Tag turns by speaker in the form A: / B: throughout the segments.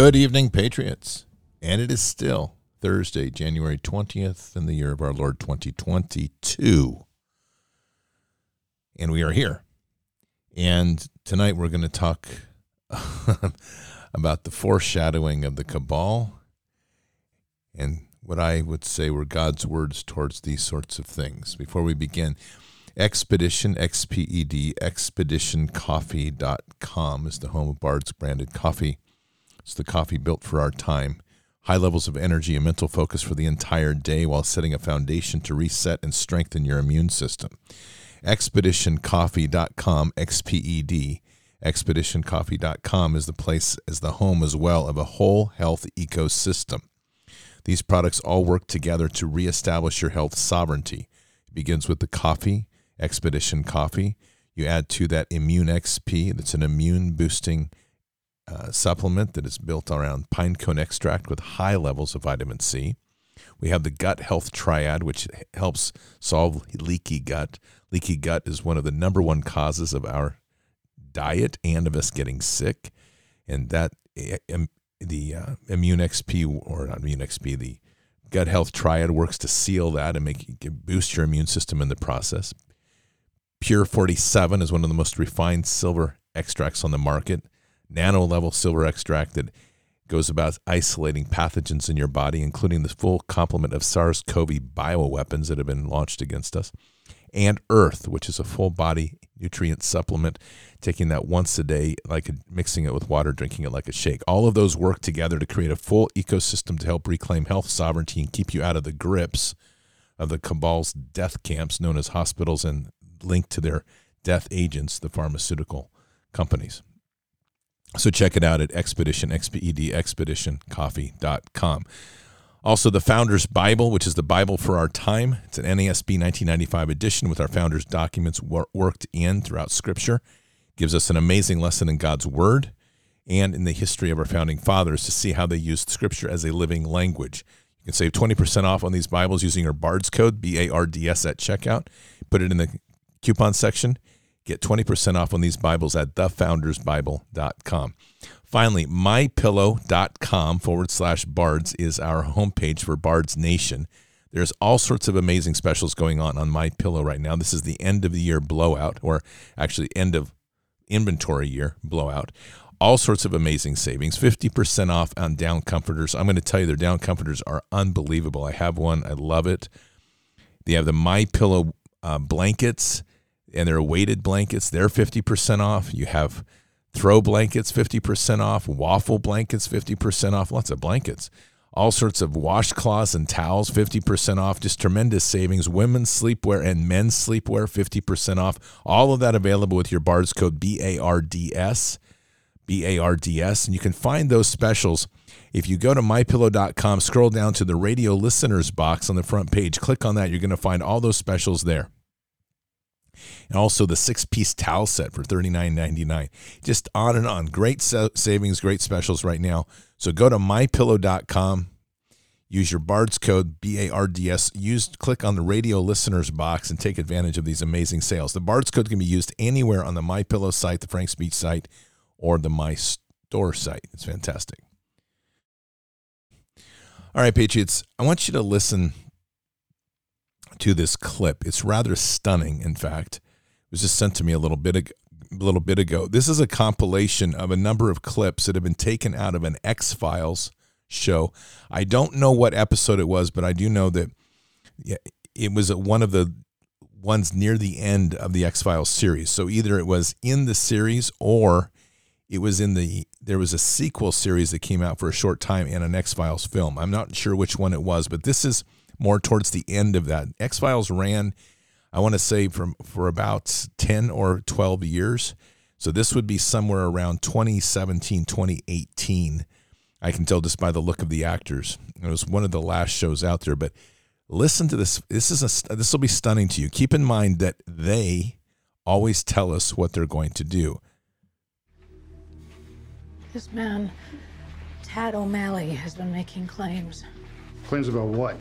A: Good evening, Patriots. And it is still Thursday, January 20th in the year of our Lord 2022. And we are here. And tonight we're going to talk about the foreshadowing of the cabal and what I would say were God's words towards these sorts of things. Before we begin, Expedition, X-P-E-D, expeditioncoffee.com is the home of Bard's branded coffee. It's the coffee built for our time. High levels of energy and mental focus for the entire day while setting a foundation to reset and strengthen your immune system. Expeditioncoffee.com, X-P-E-D. Expeditioncoffee.com is the place as the home as well of a whole health ecosystem. These products all work together to reestablish your health sovereignty. It begins with the coffee, Expedition Coffee. You add to that Immune XP, that's an immune boosting uh, supplement that is built around pine cone extract with high levels of vitamin C. We have the gut health triad, which helps solve leaky gut. Leaky gut is one of the number one causes of our diet and of us getting sick. And that um, the uh, Immune XP or not Immune XP, the gut health triad works to seal that and make boost your immune system in the process. Pure 47 is one of the most refined silver extracts on the market. Nano level silver extract that goes about isolating pathogens in your body, including the full complement of SARS CoV bioweapons that have been launched against us. And Earth, which is a full body nutrient supplement, taking that once a day, like mixing it with water, drinking it like a shake. All of those work together to create a full ecosystem to help reclaim health sovereignty and keep you out of the grips of the cabal's death camps, known as hospitals, and linked to their death agents, the pharmaceutical companies. So check it out at Expedition, X-P-E-D, expeditioncoffee.com. Also, the Founders Bible, which is the Bible for our time. It's an NASB 1995 edition with our founders' documents worked in throughout Scripture. Gives us an amazing lesson in God's Word and in the history of our founding fathers to see how they used Scripture as a living language. You can save 20% off on these Bibles using our BARDS code, B A R D S, at checkout. Put it in the coupon section Get 20% off on these Bibles at thefoundersbible.com. Finally, mypillow.com forward slash bards is our homepage for Bards Nation. There's all sorts of amazing specials going on on My Pillow right now. This is the end of the year blowout, or actually end of inventory year blowout. All sorts of amazing savings. 50% off on down comforters. I'm going to tell you, their down comforters are unbelievable. I have one. I love it. They have the My Pillow uh, blankets and they're weighted blankets. They're 50% off. You have throw blankets 50% off, waffle blankets 50% off, lots of blankets. All sorts of washcloths and towels 50% off, just tremendous savings. Women's sleepwear and men's sleepwear 50% off. All of that available with your BARDS code B A R D S. B A R D S. And you can find those specials if you go to mypillow.com, scroll down to the radio listeners box on the front page, click on that. You're going to find all those specials there and also the six piece towel set for $39.99. Just on and on. Great savings, great specials right now. So go to mypillow.com. Use your BARDS code B A R D S. Use click on the radio listeners box and take advantage of these amazing sales. The BARDS code can be used anywhere on the My Pillow site, the Frank Speech site, or the My Store site. It's fantastic. All right, Patriots, I want you to listen to this clip. It's rather stunning, in fact. It was just sent to me a little bit ago, a little bit ago. This is a compilation of a number of clips that have been taken out of an X Files show. I don't know what episode it was, but I do know that it was one of the ones near the end of the X Files series. So either it was in the series or it was in the there was a sequel series that came out for a short time in an X Files film. I'm not sure which one it was, but this is more towards the end of that. X Files ran, I want to say, from for about 10 or 12 years. So this would be somewhere around 2017, 2018. I can tell just by the look of the actors. It was one of the last shows out there, but listen to this. This is a this will be stunning to you. Keep in mind that they always tell us what they're going to do.
B: This man, Tad O'Malley, has been making claims.
C: Claims about what?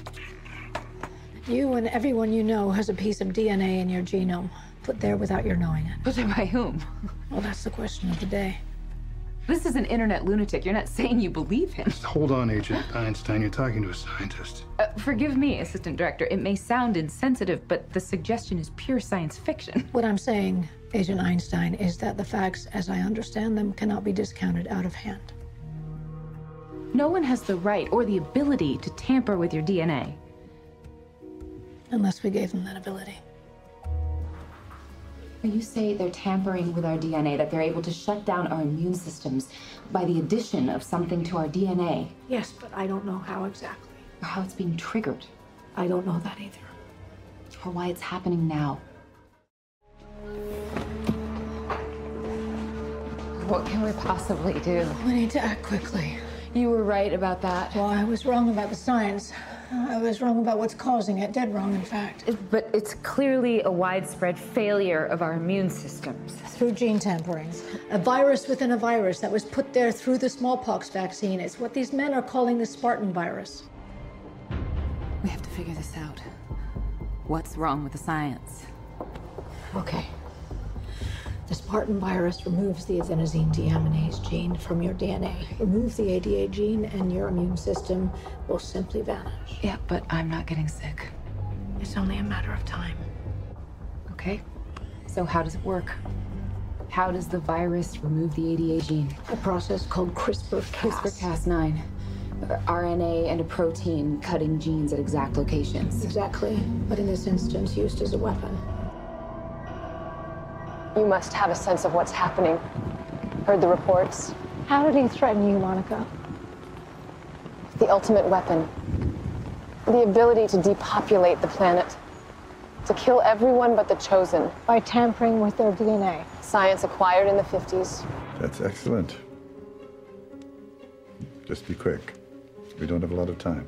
B: You and everyone you know has a piece of DNA in your genome, put there without your knowing it.
D: Put there by whom?
B: Well, that's the question of the day.
C: This is an internet lunatic. You're not saying you believe him.
D: Just hold on, Agent Einstein. You're talking to a scientist.
C: Uh, forgive me, Assistant Director. It may sound insensitive, but the suggestion is pure science fiction.
B: What I'm saying, Agent Einstein, is that the facts, as I understand them, cannot be discounted out of hand.
C: No one has the right or the ability to tamper with your DNA.
B: Unless we gave them that ability.
C: You say they're tampering with our DNA, that they're able to shut down our immune systems by the addition of something to our DNA,
B: Yes, but I don't know how exactly.
C: or how it's being triggered,
B: I don't know that either.
C: or why it's happening now. What can we possibly do?
B: We need to act quickly.
C: You were right about that.
B: Well, I was wrong about the science. I was wrong about what's causing it. Dead wrong, in fact.
C: But it's clearly a widespread failure of our immune systems.
B: Through gene tampering. A virus within a virus that was put there through the smallpox vaccine. It's what these men are calling the Spartan virus.
C: We have to figure this out. What's wrong with the science?
B: Okay. The Spartan virus removes the adenosine deaminase gene from your DNA. Remove the ADA gene, and your immune system will simply vanish.
C: Yeah, but I'm not getting sick.
B: It's only a matter of time.
C: Okay. So how does it work? How does the virus remove the ADA gene?
B: A process called CRISPR-Cas.
C: CRISPR-Cas9. Uh, RNA and a protein cutting genes at exact locations.
B: Exactly, but in this instance, used as a weapon.
E: You must have a sense of what's happening. Heard the reports?
B: How did he threaten you, Monica?
E: The ultimate weapon. The ability to depopulate the planet. To kill everyone but the chosen.
B: By tampering with their DNA.
E: Science acquired in the 50s.
F: That's excellent. Just be quick. We don't have a lot of time.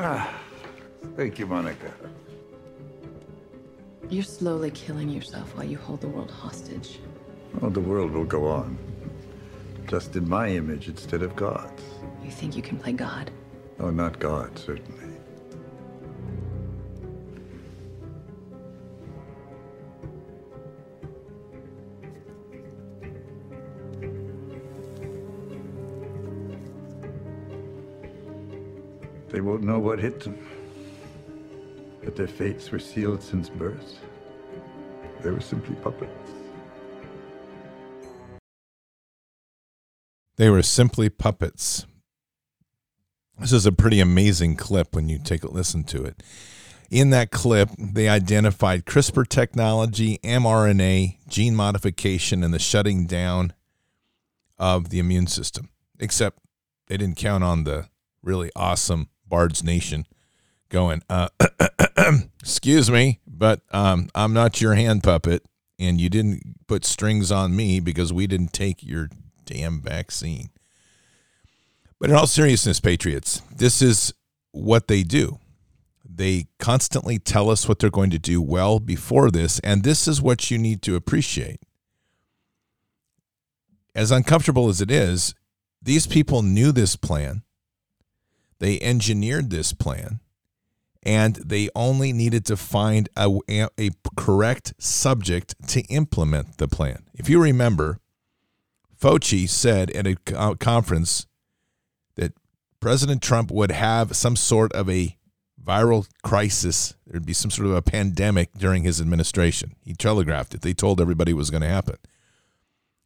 F: Ah, thank you, Monica.
G: You're slowly killing yourself while you hold the world hostage.
F: Oh, the world will go on. Just in my image instead of God's.
G: You think you can play God?
F: Oh, not God, certainly. They won't know what hit them. But their fates were sealed since birth. They were simply puppets.
A: They were simply puppets. This is a pretty amazing clip when you take a listen to it. In that clip, they identified CRISPR technology, mRNA, gene modification, and the shutting down of the immune system. Except they didn't count on the really awesome Bard's Nation going, uh, excuse me, but um, I'm not your hand puppet, and you didn't put strings on me because we didn't take your damn vaccine. But in all seriousness, Patriots, this is what they do. They constantly tell us what they're going to do well before this, and this is what you need to appreciate. As uncomfortable as it is, these people knew this plan. They engineered this plan, and they only needed to find a, a correct subject to implement the plan. If you remember, Fauci said at a conference that President Trump would have some sort of a viral crisis. There'd be some sort of a pandemic during his administration. He telegraphed it. They told everybody it was going to happen.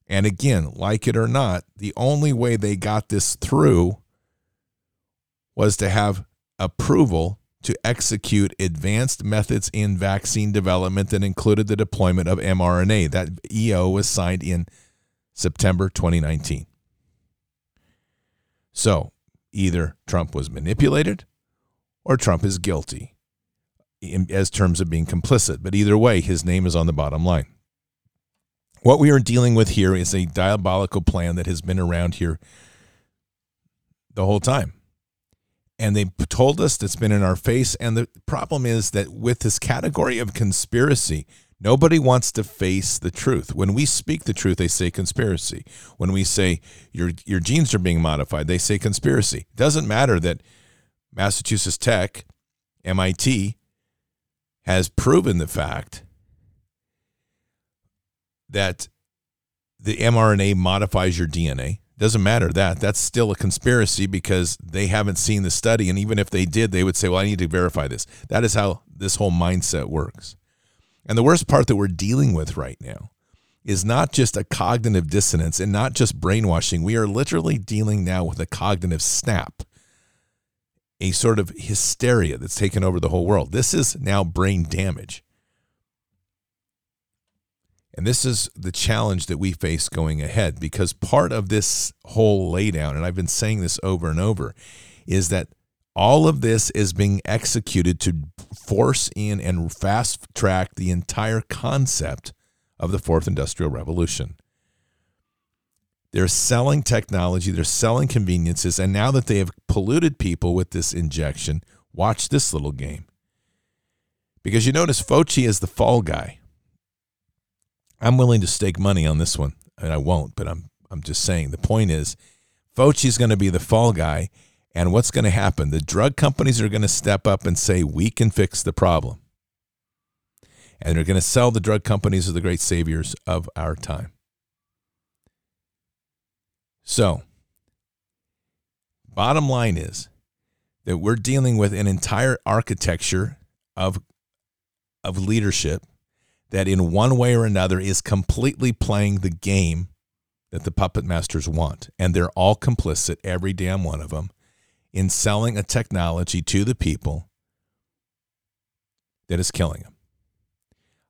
A: And again, like it or not, the only way they got this through was to have approval to execute advanced methods in vaccine development that included the deployment of mRNA. That EO was signed in September 2019. So either Trump was manipulated or Trump is guilty in, as terms of being complicit. But either way, his name is on the bottom line. What we are dealing with here is a diabolical plan that has been around here the whole time. And they told us that's been in our face. And the problem is that with this category of conspiracy, Nobody wants to face the truth. When we speak the truth, they say conspiracy. When we say your your genes are being modified, they say conspiracy. It doesn't matter that Massachusetts Tech, MIT has proven the fact that the mRNA modifies your DNA. Doesn't matter that. That's still a conspiracy because they haven't seen the study. And even if they did, they would say, well, I need to verify this. That is how this whole mindset works. And the worst part that we're dealing with right now is not just a cognitive dissonance and not just brainwashing. We are literally dealing now with a cognitive snap, a sort of hysteria that's taken over the whole world. This is now brain damage. And this is the challenge that we face going ahead because part of this whole laydown, and I've been saying this over and over, is that all of this is being executed to force in and fast track the entire concept of the fourth industrial revolution. They're selling technology, they're selling conveniences, and now that they have polluted people with this injection, watch this little game. Because you notice Fauci is the fall guy. I'm willing to stake money on this one, and I won't, but I'm I'm just saying the point is Fauci's going to be the fall guy and what's going to happen? The drug companies are going to step up and say, we can fix the problem. And they're going to sell the drug companies as the great saviors of our time. So, bottom line is that we're dealing with an entire architecture of, of leadership that, in one way or another, is completely playing the game that the puppet masters want. And they're all complicit, every damn one of them in selling a technology to the people that is killing them.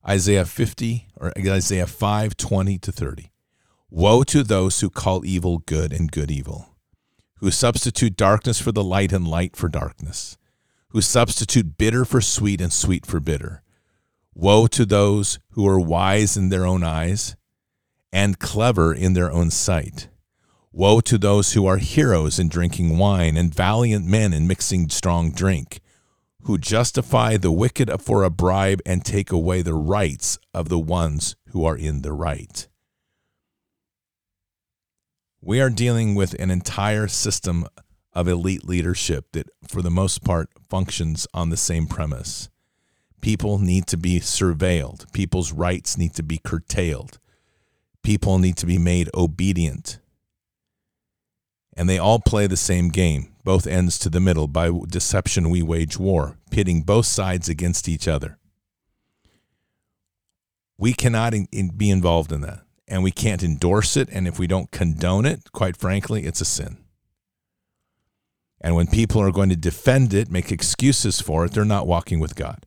A: Isaiah 50 or Isaiah 5 20 to 30. Woe to those who call evil good and good evil, who substitute darkness for the light and light for darkness, who substitute bitter for sweet and sweet for bitter. Woe to those who are wise in their own eyes and clever in their own sight Woe to those who are heroes in drinking wine and valiant men in mixing strong drink, who justify the wicked for a bribe and take away the rights of the ones who are in the right. We are dealing with an entire system of elite leadership that, for the most part, functions on the same premise. People need to be surveilled, people's rights need to be curtailed, people need to be made obedient and they all play the same game, both ends to the middle. By deception, we wage war, pitting both sides against each other. We cannot in, in, be involved in that, and we can't endorse it. And if we don't condone it, quite frankly, it's a sin. And when people are going to defend it, make excuses for it, they're not walking with God.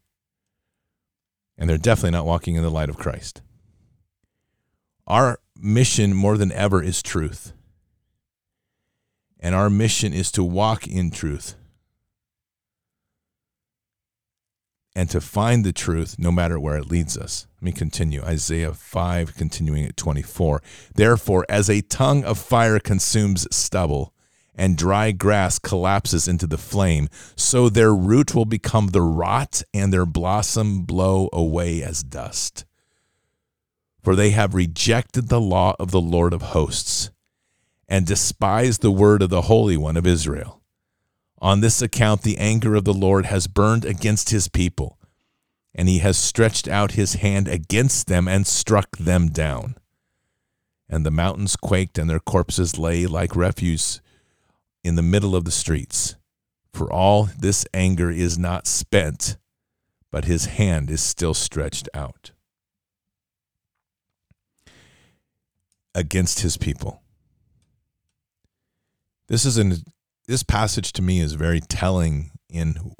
A: And they're definitely not walking in the light of Christ. Our mission more than ever is truth. And our mission is to walk in truth and to find the truth no matter where it leads us. Let me continue. Isaiah 5, continuing at 24. Therefore, as a tongue of fire consumes stubble, and dry grass collapses into the flame, so their root will become the rot, and their blossom blow away as dust. For they have rejected the law of the Lord of hosts and despised the word of the Holy One of Israel. On this account, the anger of the Lord has burned against his people, and he has stretched out his hand against them and struck them down. And the mountains quaked, and their corpses lay like refuse in the middle of the streets. For all this anger is not spent, but his hand is still stretched out against his people. This is an this passage to me is very telling in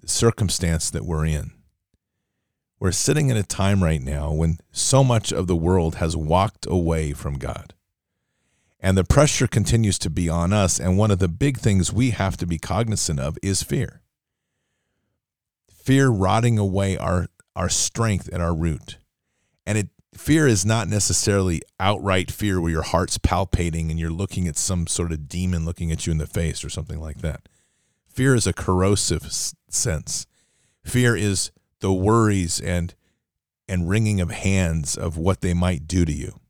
A: the circumstance that we're in. We're sitting in a time right now when so much of the world has walked away from God. And the pressure continues to be on us. And one of the big things we have to be cognizant of is fear. Fear rotting away our, our strength at our root. And it fear is not necessarily outright fear where your heart's palpating and you're looking at some sort of demon looking at you in the face or something like that. Fear is a corrosive sense. Fear is the worries and and wringing of hands of what they might do to you.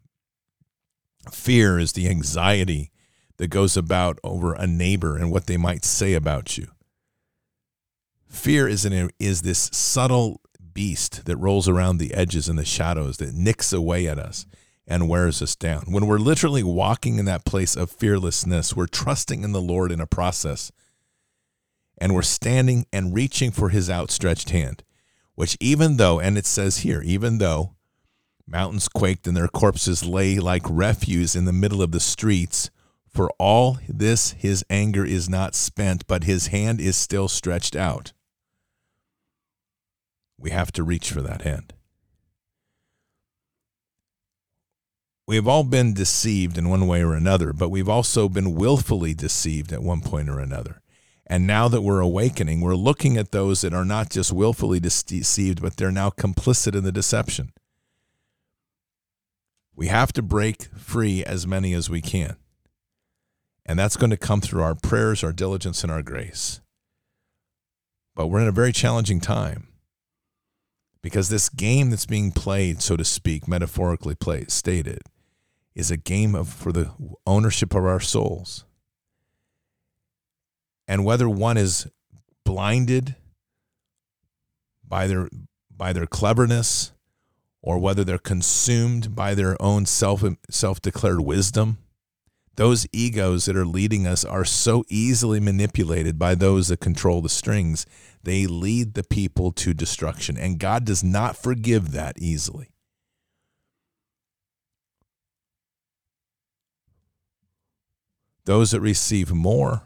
A: Fear is the anxiety that goes about over a neighbor and what they might say about you. Fear is, an, is this subtle beast that rolls around the edges and the shadows that nicks away at us and wears us down. When we're literally walking in that place of fearlessness, we're trusting in the Lord in a process and we're standing and reaching for his outstretched hand, which even though, and it says here, even though mountains quaked and their corpses lay like refuse in the middle of the streets, for all this his anger is not spent, but his hand is still stretched out. We have to reach for that hand. We have all been deceived in one way or another, but we've also been willfully deceived at one point or another. And now that we're awakening, we're looking at those that are not just willfully deceived, but they're now complicit in the deception. We have to break free as many as we can. And that's going to come through our prayers, our diligence, and our grace. But we're in a very challenging time because this game that's being played, so to speak, metaphorically played, stated, is a game of for the ownership of our souls. And whether one is blinded by their by their cleverness or whether they're consumed by their own self self-declared wisdom, those egos that are leading us are so easily manipulated by those that control the strings. They lead the people to destruction, and God does not forgive that easily. Those that receive more,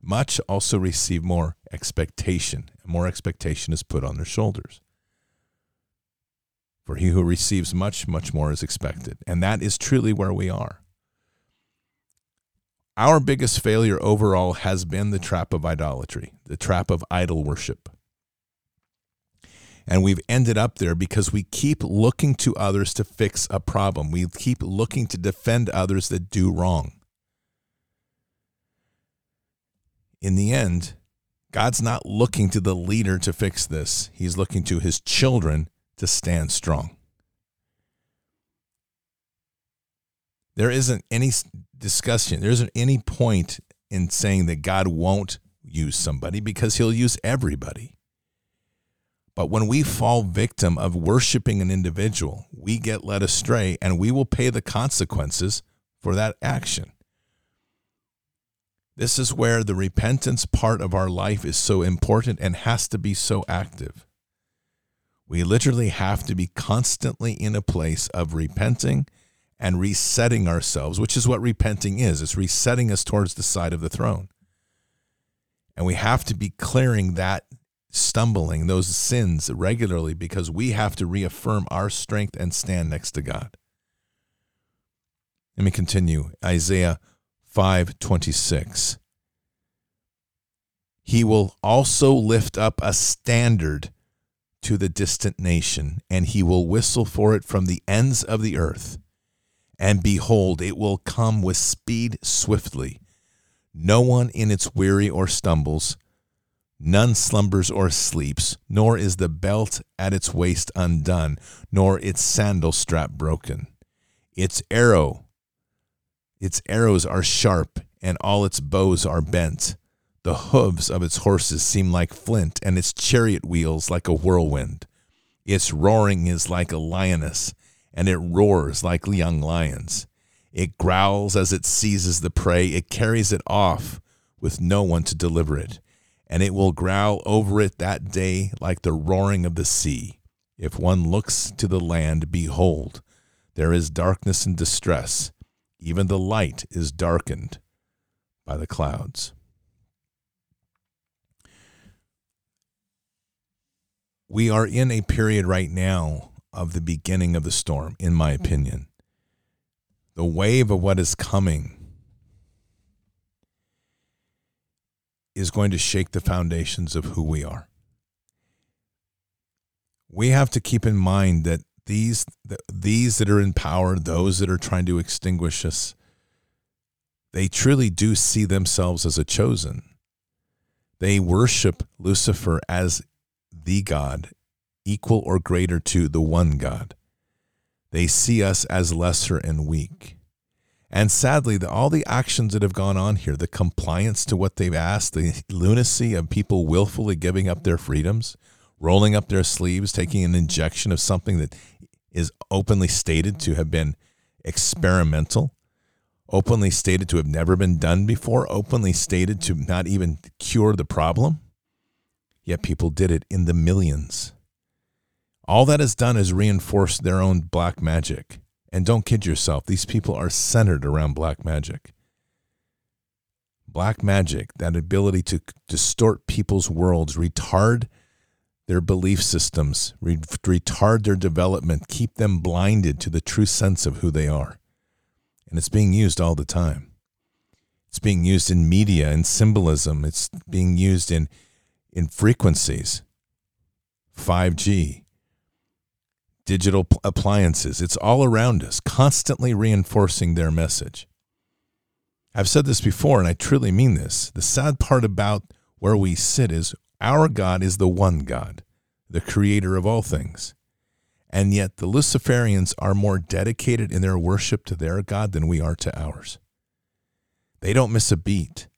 A: much also receive more expectation, more expectation is put on their shoulders. For he who receives much, much more is expected. And that is truly where we are. Our biggest failure overall has been the trap of idolatry, the trap of idol worship. And we've ended up there because we keep looking to others to fix a problem. We keep looking to defend others that do wrong. in the end, God's not looking to the leader to fix this. He's looking to his children to stand strong. There isn't any discussion, there isn't any point in saying that God won't use somebody because he'll use everybody. But when we fall victim of worshiping an individual, we get led astray and we will pay the consequences for that action. This is where the repentance part of our life is so important and has to be so active. We literally have to be constantly in a place of repenting and resetting ourselves, which is what repenting is. It's resetting us towards the side of the throne. And we have to be clearing that stumbling, those sins regularly because we have to reaffirm our strength and stand next to God. Let me continue. Isaiah 5:26 He will also lift up a standard to the distant nation and he will whistle for it from the ends of the earth. And behold it will come with speed swiftly. No one in its weary or stumbles none slumbers or sleeps nor is the belt at its waist undone nor its sandal strap broken. Its arrow its arrows are sharp, and all its bows are bent. The hoofs of its horses seem like flint, and its chariot wheels like a whirlwind. Its roaring is like a lioness, and it roars like young lions. It growls as it seizes the prey. It carries it off with no one to deliver it. And it will growl over it that day like the roaring of the sea. If one looks to the land, behold, there is darkness and distress even the light is darkened by the clouds. We are in a period right now of the beginning of the storm, in my opinion. The wave of what is coming is going to shake the foundations of who we are. We have to keep in mind that these these that are in power, those that are trying to extinguish us, they truly do see themselves as a chosen. They worship Lucifer as the God equal or greater to the one God. They see us as lesser and weak. And sadly, the, all the actions that have gone on here, the compliance to what they've asked, the lunacy of people willfully giving up their freedoms, rolling up their sleeves, taking an injection of something that is openly stated to have been experimental, openly stated to have never been done before, openly stated to not even cure the problem. Yet people did it in the millions. All that has done is reinforce their own black magic. And don't kid yourself, these people are centered around black magic. Black magic, that ability to distort people's worlds, retard their belief systems, re- retard their development, keep them blinded to the true sense of who they are. And it's being used all the time. It's being used in media and symbolism. It's being used in, in frequencies, 5G, digital appliances. It's all around us, constantly reinforcing their message. I've said this before, and I truly mean this. The sad part about where we sit is our God is the one God, the creator of all things. And yet the Luciferians are more dedicated in their worship to their God than we are to ours. They don't miss a beat.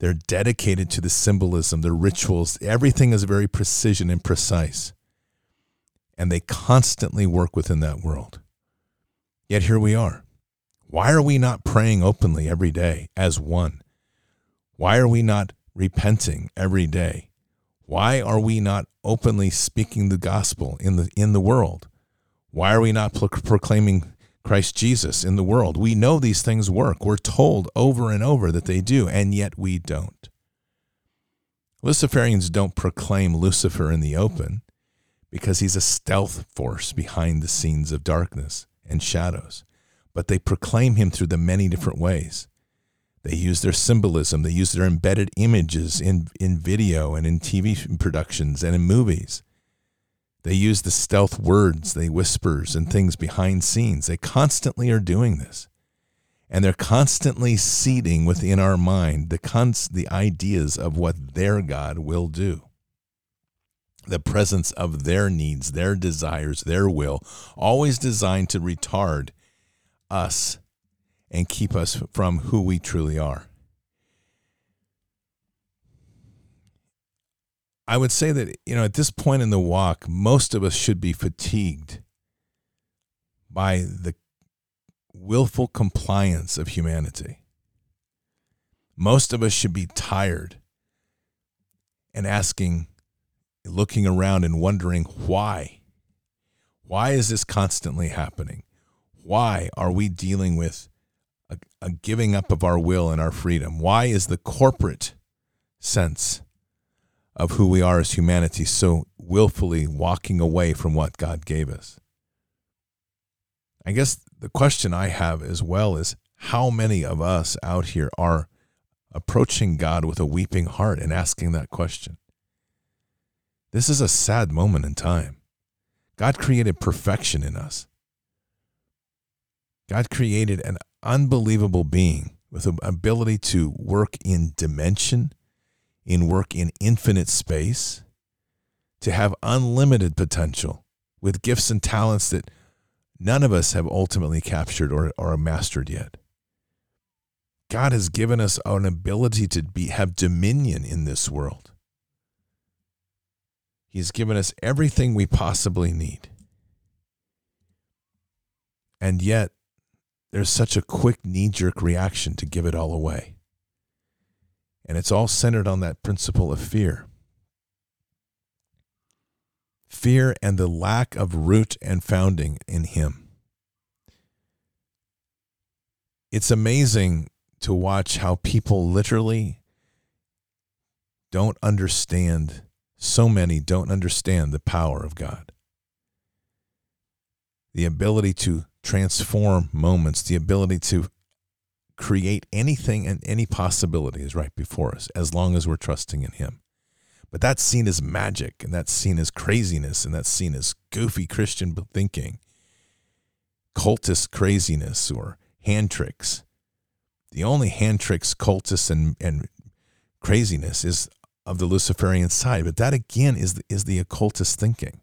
A: They're dedicated to the symbolism, the rituals. Everything is very precision and precise. And they constantly work within that world. Yet here we are. Why are we not praying openly every day as one? Why are we not repenting every day? Why are we not openly speaking the gospel in the in the world? Why are we not pro- proclaiming Christ Jesus in the world? We know these things work. We're told over and over that they do, and yet we don't. Luciferians don't proclaim Lucifer in the open because he's a stealth force behind the scenes of darkness and shadows, but they proclaim him through the many different ways. They use their symbolism. They use their embedded images in, in video and in TV productions and in movies. They use the stealth words, they whispers and things behind scenes. They constantly are doing this. And they're constantly seeding within our mind the, cons- the ideas of what their God will do. The presence of their needs, their desires, their will, always designed to retard us and keep us from who we truly are. I would say that, you know, at this point in the walk, most of us should be fatigued by the willful compliance of humanity. Most of us should be tired and asking, looking around and wondering why. Why is this constantly happening? Why are we dealing with a, a giving up of our will and our freedom? Why is the corporate sense of who we are as humanity so willfully walking away from what God gave us? I guess the question I have as well is how many of us out here are approaching God with a weeping heart and asking that question? This is a sad moment in time. God created perfection in us. God created an unbelievable being with an ability to work in dimension, in work in infinite space, to have unlimited potential with gifts and talents that none of us have ultimately captured or, or mastered yet. God has given us an ability to be have dominion in this world. He's given us everything we possibly need. And yet, there's such a quick knee jerk reaction to give it all away. And it's all centered on that principle of fear. Fear and the lack of root and founding in Him. It's amazing to watch how people literally don't understand, so many don't understand the power of God. The ability to transform moments, the ability to create anything and any possibility is right before us as long as we're trusting in Him. But that's seen as magic and that's seen as craziness and that's seen as goofy Christian thinking, cultist craziness or hand tricks. The only hand tricks, cultists, and, and craziness is of the Luciferian side. But that again is the, is the occultist thinking.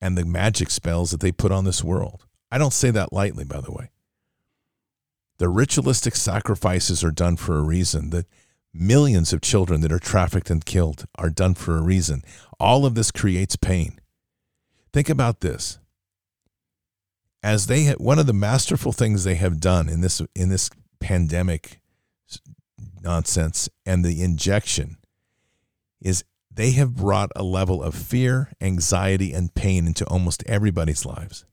A: and the magic spells that they put on this world. I don't say that lightly, by the way. The ritualistic sacrifices are done for a reason. The millions of children that are trafficked and killed are done for a reason. All of this creates pain. Think about this. As they one of the masterful things they have done in this in this pandemic nonsense and the injection is they have brought a level of fear, anxiety, and pain into almost everybody's lives.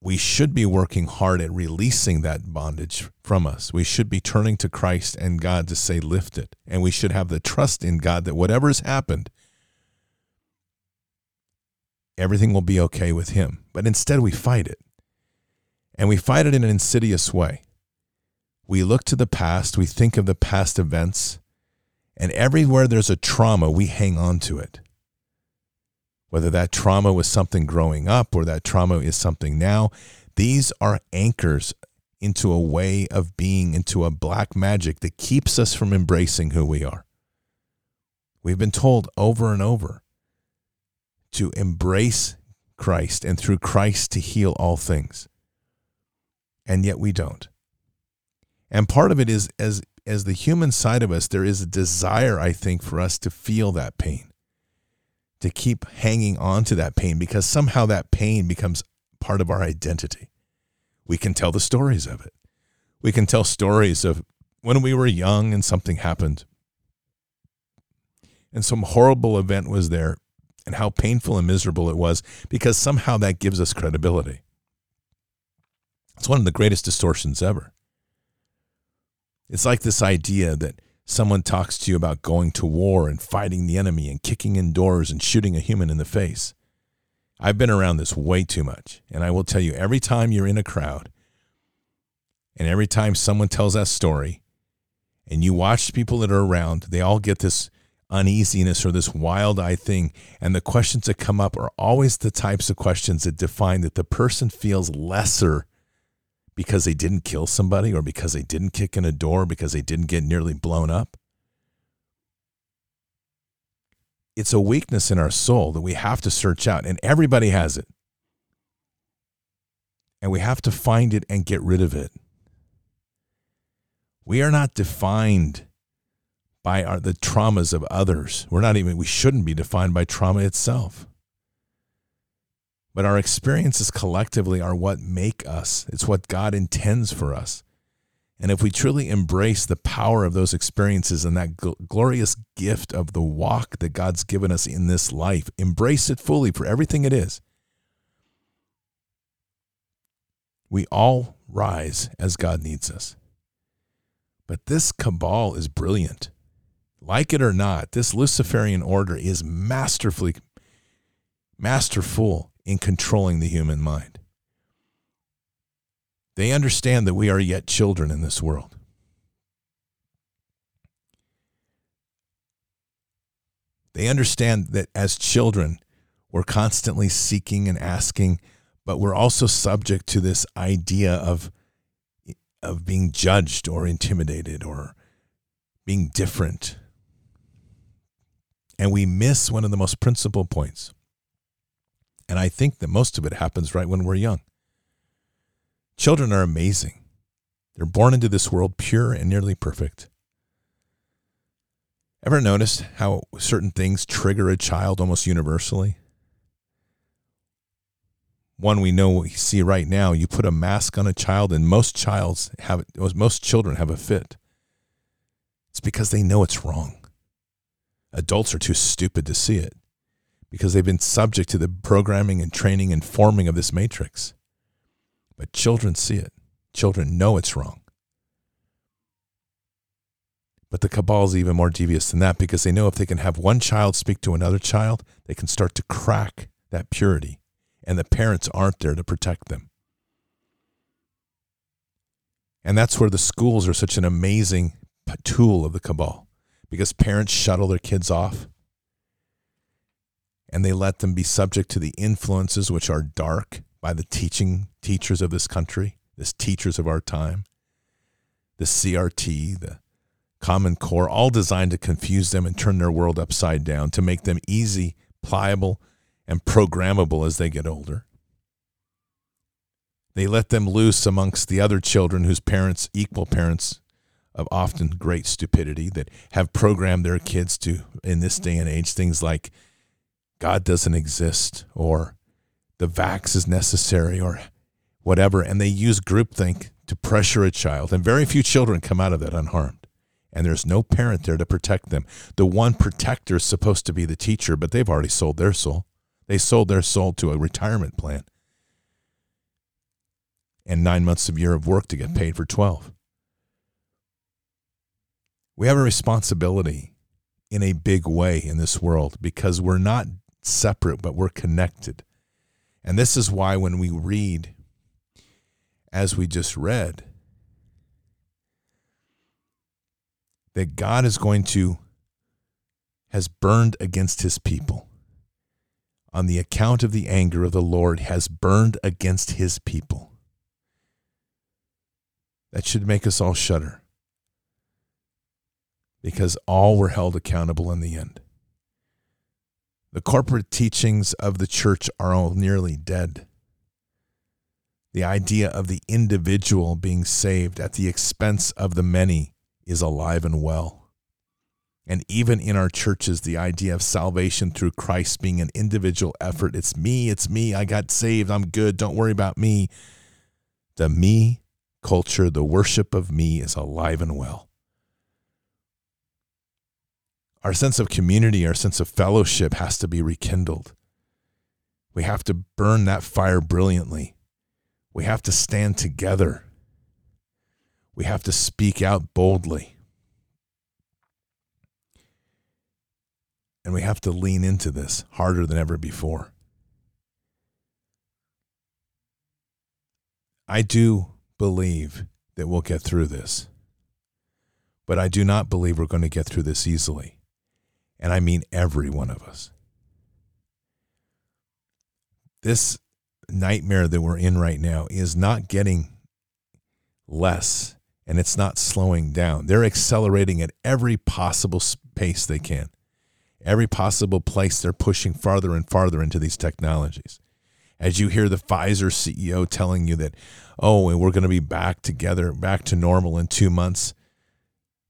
A: We should be working hard at releasing that bondage from us. We should be turning to Christ and God to say, lift it. And we should have the trust in God that whatever has happened, everything will be okay with Him. But instead, we fight it. And we fight it in an insidious way. We look to the past, we think of the past events, and everywhere there's a trauma, we hang on to it. Whether that trauma was something growing up or that trauma is something now, these are anchors into a way of being, into a black magic that keeps us from embracing who we are. We've been told over and over to embrace Christ and through Christ to heal all things. And yet we don't. And part of it is as as the human side of us, there is a desire, I think, for us to feel that pain, to keep hanging on to that pain because somehow that pain becomes part of our identity. We can tell the stories of it. We can tell stories of when we were young and something happened and some horrible event was there and how painful and miserable it was because somehow that gives us credibility. It's one of the greatest distortions ever. It's like this idea that someone talks to you about going to war and fighting the enemy and kicking in doors and shooting a human in the face. I've been around this way too much. And I will tell you, every time you're in a crowd and every time someone tells that story and you watch people that are around, they all get this uneasiness or this wild eyed thing. And the questions that come up are always the types of questions that define that the person feels lesser because they didn't kill somebody or because they didn't kick in a door because they didn't get nearly blown up. It's a weakness in our soul that we have to search out, and everybody has it. And we have to find it and get rid of it. We are not defined by our, the traumas of others. We're not even, we shouldn't be defined by trauma itself. But our experiences collectively are what make us. It's what God intends for us. And if we truly embrace the power of those experiences and that gl- glorious gift of the walk that God's given us in this life, embrace it fully for everything it is, we all rise as God needs us. But this cabal is brilliant. Like it or not, this Luciferian order is masterfully masterful in controlling the human mind. They understand that we are yet children in this world. They understand that as children, we're constantly seeking and asking, but we're also subject to this idea of, of being judged or intimidated or being different. And we miss one of the most principal points. And I think that most of it happens right when we're young. Children are amazing. They're born into this world pure and nearly perfect. Ever noticed how certain things trigger a child almost universally? One we know we see right now, you put a mask on a child and most childs have most children have a fit. It's because they know it's wrong. Adults are too stupid to see it because they've been subject to the programming and training and forming of this matrix. But children see it. Children know it's wrong. But the cabal is even more devious than that because they know if they can have one child speak to another child, they can start to crack that purity, and the parents aren't there to protect them. And that's where the schools are such an amazing tool of the cabal because parents shuttle their kids off and they let them be subject to the influences which are dark by the teaching teachers of this country, this teachers of our time, the CRT, the Common Core, all designed to confuse them and turn their world upside down to make them easy pliable and programmable as they get older. They let them loose amongst the other children whose parents, equal parents of often great stupidity, that have programmed their kids to, in this day and age, things like God doesn't exist or the vax is necessary or whatever. And they use groupthink to pressure a child. And very few children come out of that unharmed. And there's no parent there to protect them. The one protector is supposed to be the teacher, but they've already sold their soul. They sold their soul to a retirement plan and nine months of year of work to get paid for 12. We have a responsibility in a big way in this world because we're not separate, but we're connected. And this is why when we read, as we just read, that God is going to, has burned against his people. On the account of the anger of the Lord, has burned against his people. That should make us all shudder because all were held accountable in the end. The corporate teachings of the church are all nearly dead. The idea of the individual being saved at the expense of the many is alive and well. And even in our churches, the idea of salvation through Christ being an individual effort it's me, it's me, I got saved, I'm good, don't worry about me. The me culture, the worship of me is alive and well. Our sense of community, our sense of fellowship has to be rekindled. We have to burn that fire brilliantly. We have to stand together. We have to speak out boldly. And we have to lean into this harder than ever before. I do believe that we'll get through this. But I do not believe we're going to get through this easily. And I mean every one of us. This nightmare that we're in right now is not getting less and it's not slowing down. They're accelerating at every possible pace they can. Every possible place they're pushing farther and farther into these technologies as you hear the Pfizer CEO telling you that, oh, and we're going to be back together, back to normal in two months.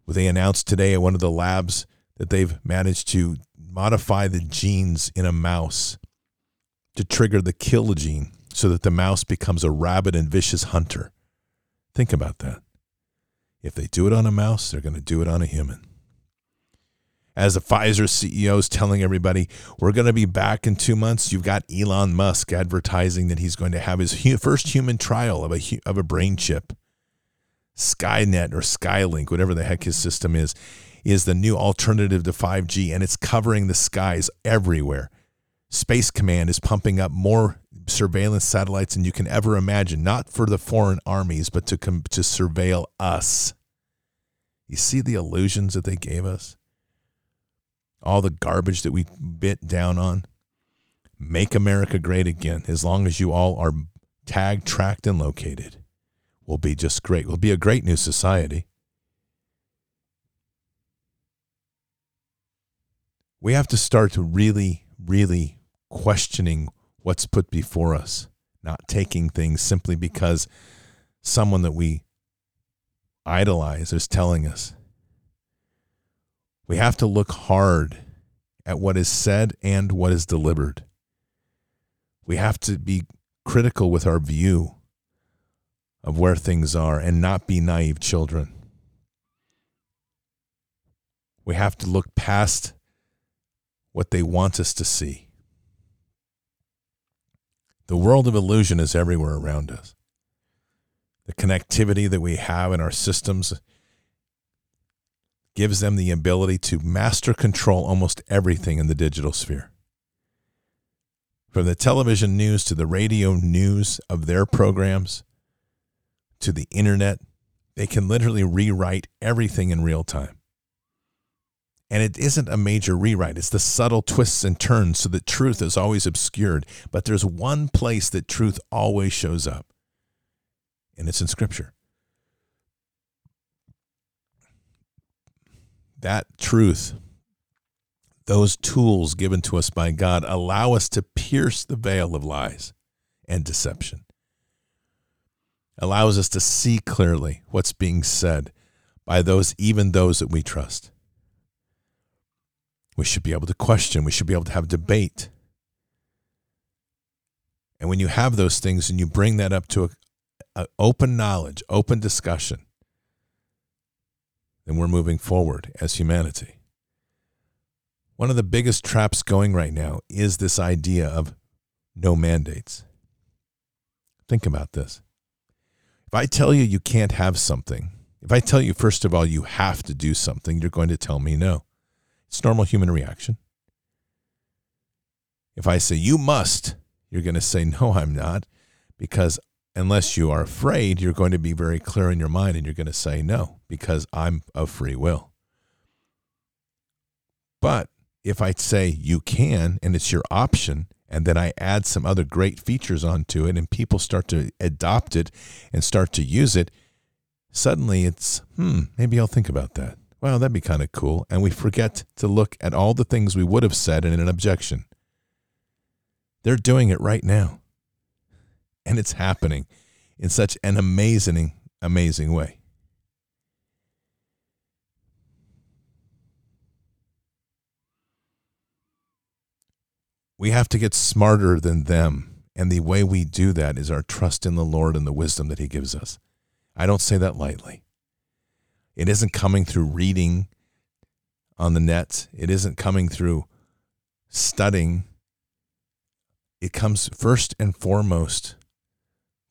A: They announced today at one of the labs that they've managed to modify the genes in a mouse to trigger the kill gene so that the mouse becomes a rabid and vicious hunter. Think about that. If they do it on a mouse, they're going to do it on a human as the Pfizer CEO is telling everybody, we're going to be back in two months. You've got Elon Musk advertising that he's going to have his first human trial of a, of a brain chip. Skynet or Skylink, whatever the heck his system is, is the new alternative to 5G, and it's covering the skies everywhere. Space Command is pumping up more surveillance satellites than you can ever imagine, not for the foreign armies, but to, to surveil us. You see the illusions that they gave us? all the garbage that we bit down on. Make America great again. As long as you all are tagged, tracked, and located, we'll be just great. We'll be a great new society. We have to start to really, really questioning what's put before us, not taking things simply because someone that we idolize is telling us we have to look hard at what is said and what is delivered. We have to be critical with our view of where things are and not be naive children. We have to look past what they want us to see. The world of illusion is everywhere around us. The connectivity that we have in our systems gives them the ability to master control almost everything in the digital sphere. From the television news to the radio news of their programs to the internet, they can literally rewrite everything in real time. And it isn't a major rewrite, it's the subtle twists and turns so that truth is always obscured. But there's one place that truth always shows up, and it's in Scripture. that truth, those tools given to us by God allow us to pierce the veil of lies and deception. Allows us to see clearly what's being said by those, even those that we trust. We should be able to question, we should be able to have debate. And when you have those things and you bring that up to a, a open knowledge, open discussion, then we're moving forward as humanity. One of the biggest traps going right now is this idea of no mandates. Think about this. If I tell you you can't have something, if I tell you, first of all, you have to do something, you're going to tell me no. It's normal human reaction. If I say you must, you're going to say, no, I'm not, because unless you are afraid, you're going to be very clear in your mind and you're going to say no, because I'm of free will. But if I say you can and it's your option, and then I add some other great features onto it, and people start to adopt it and start to use it, suddenly it's, hmm, maybe I'll think about that. Wow, that'd be kind of cool. And we forget to look at all the things we would have said in an objection. They're doing it right now. And it's happening in such an amazing, amazing way. We have to get smarter than them. And the way we do that is our trust in the Lord and the wisdom that He gives us. I don't say that lightly. It isn't coming through reading on the net, it isn't coming through studying. It comes first and foremost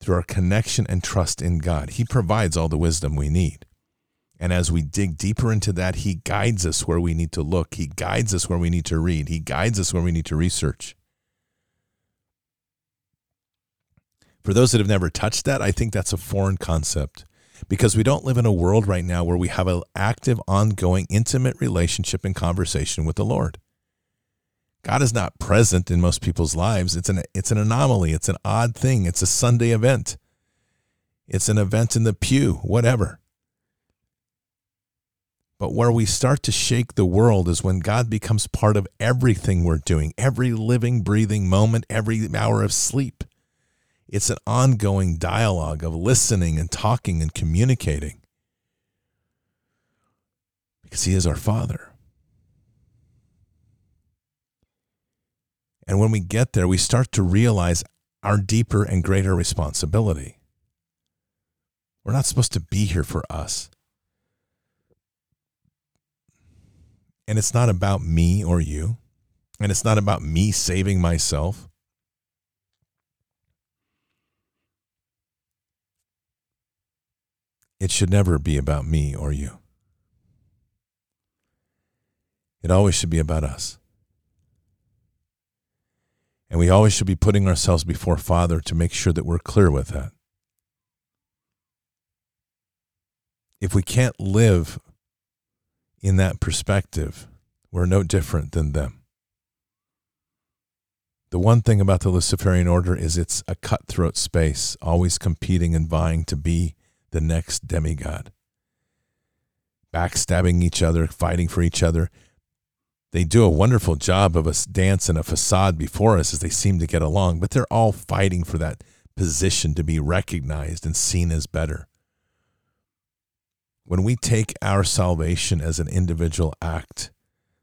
A: through our connection and trust in God. He provides all the wisdom we need. And as we dig deeper into that, He guides us where we need to look. He guides us where we need to read. He guides us where we need to research. For those that have never touched that, I think that's a foreign concept because we don't live in a world right now where we have an active, ongoing, intimate relationship and conversation with the Lord. God is not present in most people's lives. It's an, it's an anomaly, it's an odd thing, it's a Sunday event, it's an event in the pew, whatever. But where we start to shake the world is when God becomes part of everything we're doing, every living, breathing moment, every hour of sleep. It's an ongoing dialogue of listening and talking and communicating because He is our Father. And when we get there, we start to realize our deeper and greater responsibility. We're not supposed to be here for us. And it's not about me or you. And it's not about me saving myself. It should never be about me or you. It always should be about us. And we always should be putting ourselves before Father to make sure that we're clear with that. If we can't live in that perspective, we're no different than them. The one thing about the Luciferian order is it's a cutthroat space, always competing and vying to be the next demigod. Backstabbing each other, fighting for each other. They do a wonderful job of a dance and a facade before us as they seem to get along, but they're all fighting for that position to be recognized and seen as better. When we take our salvation as an individual act,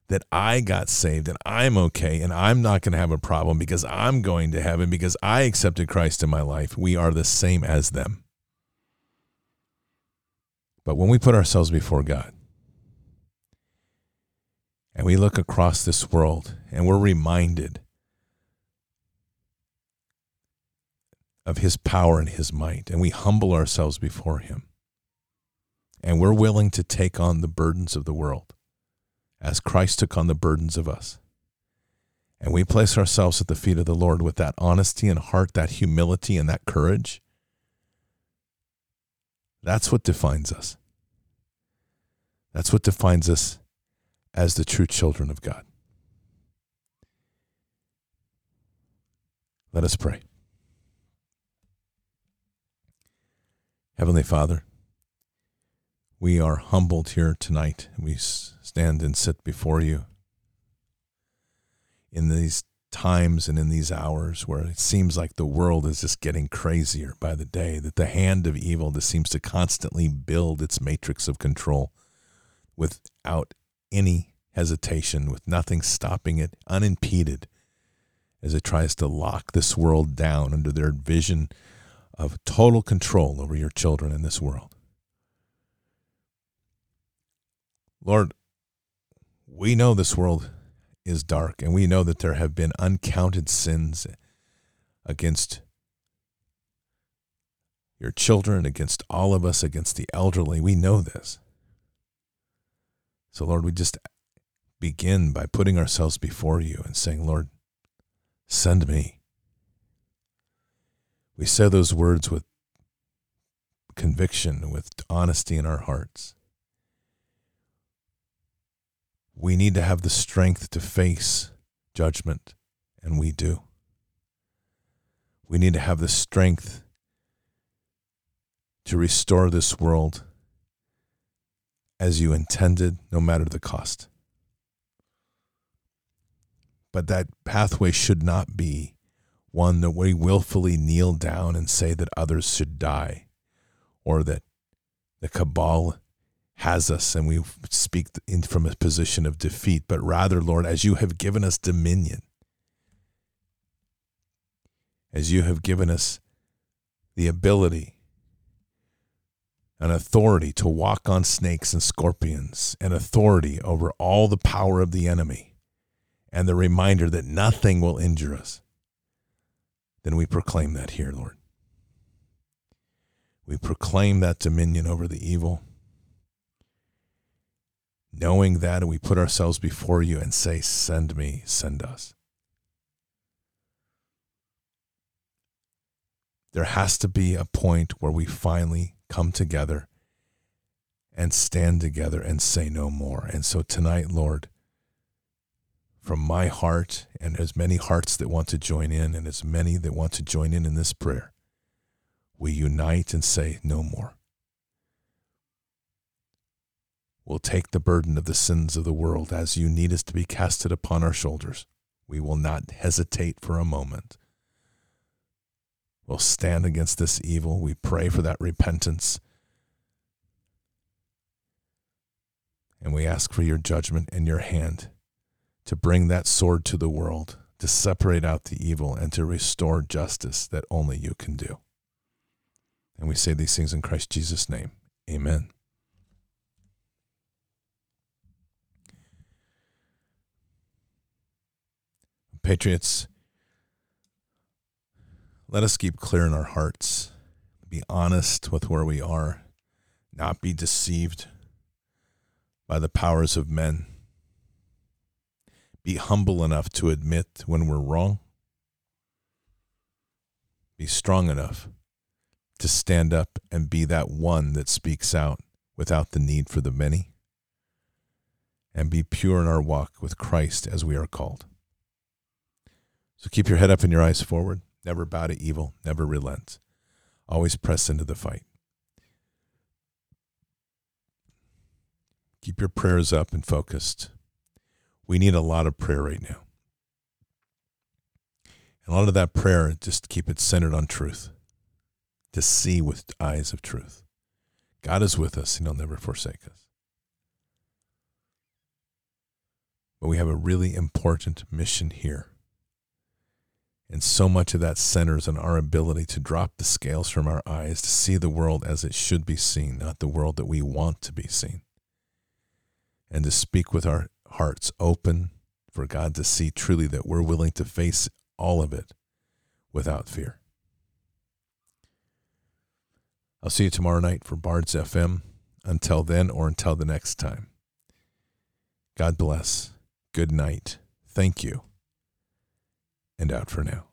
A: that I got saved and I'm okay and I'm not going to have a problem because I'm going to heaven because I accepted Christ in my life, we are the same as them. But when we put ourselves before God and we look across this world and we're reminded of his power and his might, and we humble ourselves before him, and we're willing to take on the burdens of the world as Christ took on the burdens of us. And we place ourselves at the feet of the Lord with that honesty and heart, that humility and that courage that's what defines us. That's what defines us as the true children of God. Let us pray. Heavenly Father, we are humbled here tonight. We stand and sit before you. in these times and in these hours where it seems like the world is just getting crazier by the day, that the hand of evil that seems to constantly build its matrix of control without any hesitation, with nothing stopping it, unimpeded, as it tries to lock this world down under their vision of total control over your children in this world. Lord, we know this world is dark, and we know that there have been uncounted sins against your children, against all of us, against the elderly. We know this. So, Lord, we just begin by putting ourselves before you and saying, Lord, send me. We say those words with conviction, with honesty in our hearts. We need to have the strength to face judgment, and we do. We need to have the strength to restore this world as you intended, no matter the cost. But that pathway should not be one that we willfully kneel down and say that others should die or that the cabal has us and we speak in, from a position of defeat, but rather, Lord, as you have given us dominion, as you have given us the ability an authority to walk on snakes and scorpions, and authority over all the power of the enemy, and the reminder that nothing will injure us, then we proclaim that here, Lord. We proclaim that dominion over the evil knowing that, and we put ourselves before you and say, Send me, send us. There has to be a point where we finally come together and stand together and say no more. And so tonight, Lord, from my heart and as many hearts that want to join in and as many that want to join in in this prayer, we unite and say no more will take the burden of the sins of the world as you need us to be casted upon our shoulders. We will not hesitate for a moment. We'll stand against this evil. We pray for that repentance. And we ask for your judgment and your hand to bring that sword to the world, to separate out the evil, and to restore justice that only you can do. And we say these things in Christ Jesus' name. Amen. Patriots, let us keep clear in our hearts, be honest with where we are, not be deceived by the powers of men. Be humble enough to admit when we're wrong. Be strong enough to stand up and be that one that speaks out without the need for the many. And be pure in our walk with Christ as we are called. So keep your head up and your eyes forward. Never bow to evil. Never relent. Always press into the fight. Keep your prayers up and focused. We need a lot of prayer right now. And a lot of that prayer, just keep it centered on truth, to see with eyes of truth. God is with us and He'll never forsake us. But we have a really important mission here and so much of that centers on our ability to drop the scales from our eyes, to see the world as it should be seen, not the world that we want to be seen. And to speak with our hearts open for God to see truly that we're willing to face all of it without fear. I'll see you tomorrow night for Bards FM. Until then, or until the next time, God bless. Good night. Thank you and out for now.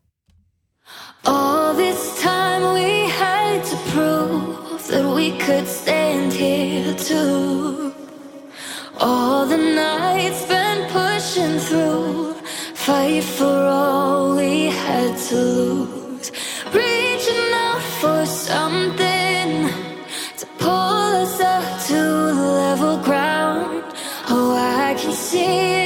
H: All this time we had to prove that we could stand here too. All the nights spent pushing through, fight for all we had to lose. Reaching out for something to pull us up to the level ground. Oh, I can see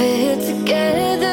H: fit together.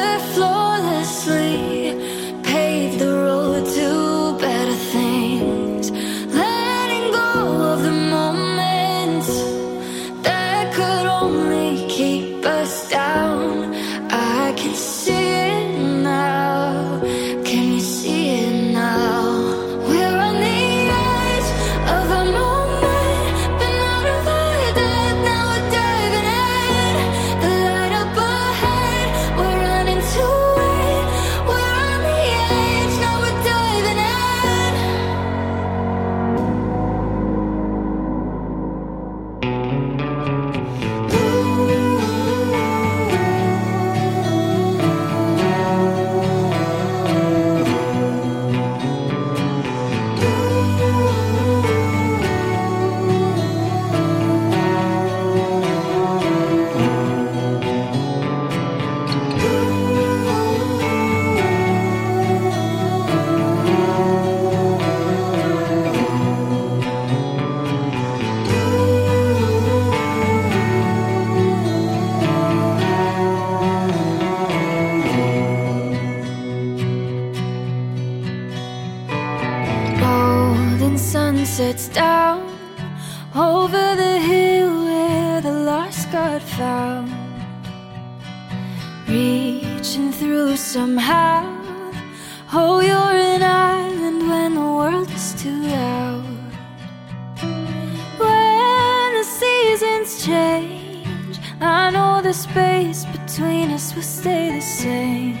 H: the space between us will stay the same.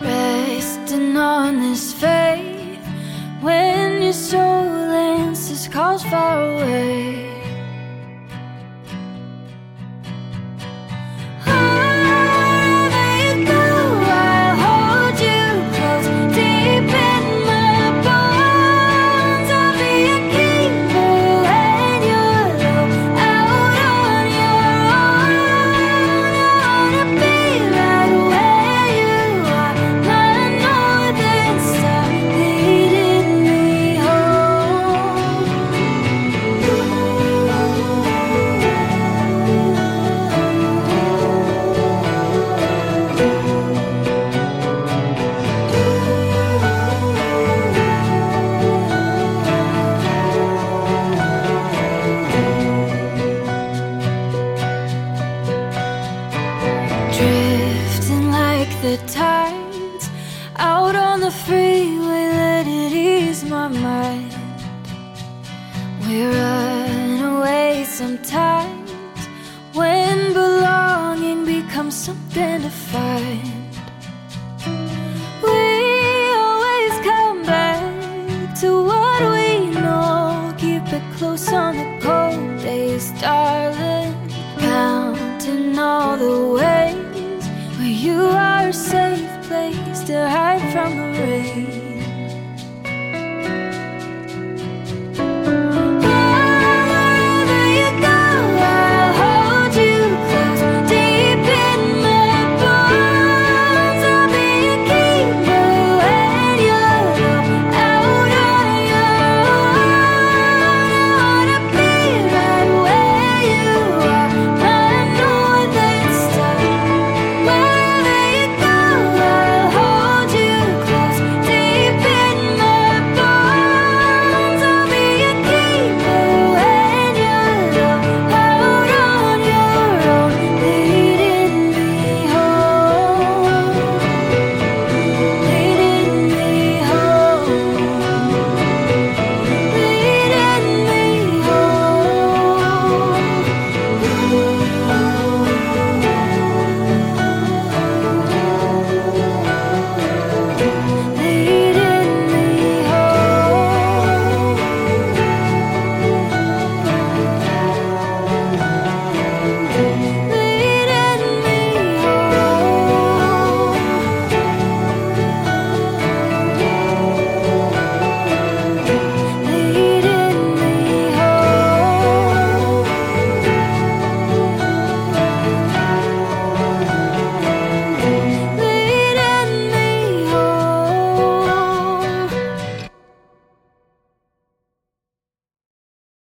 H: Resting on this faith when your soul answers calls far away. our safe place to hide from the rain.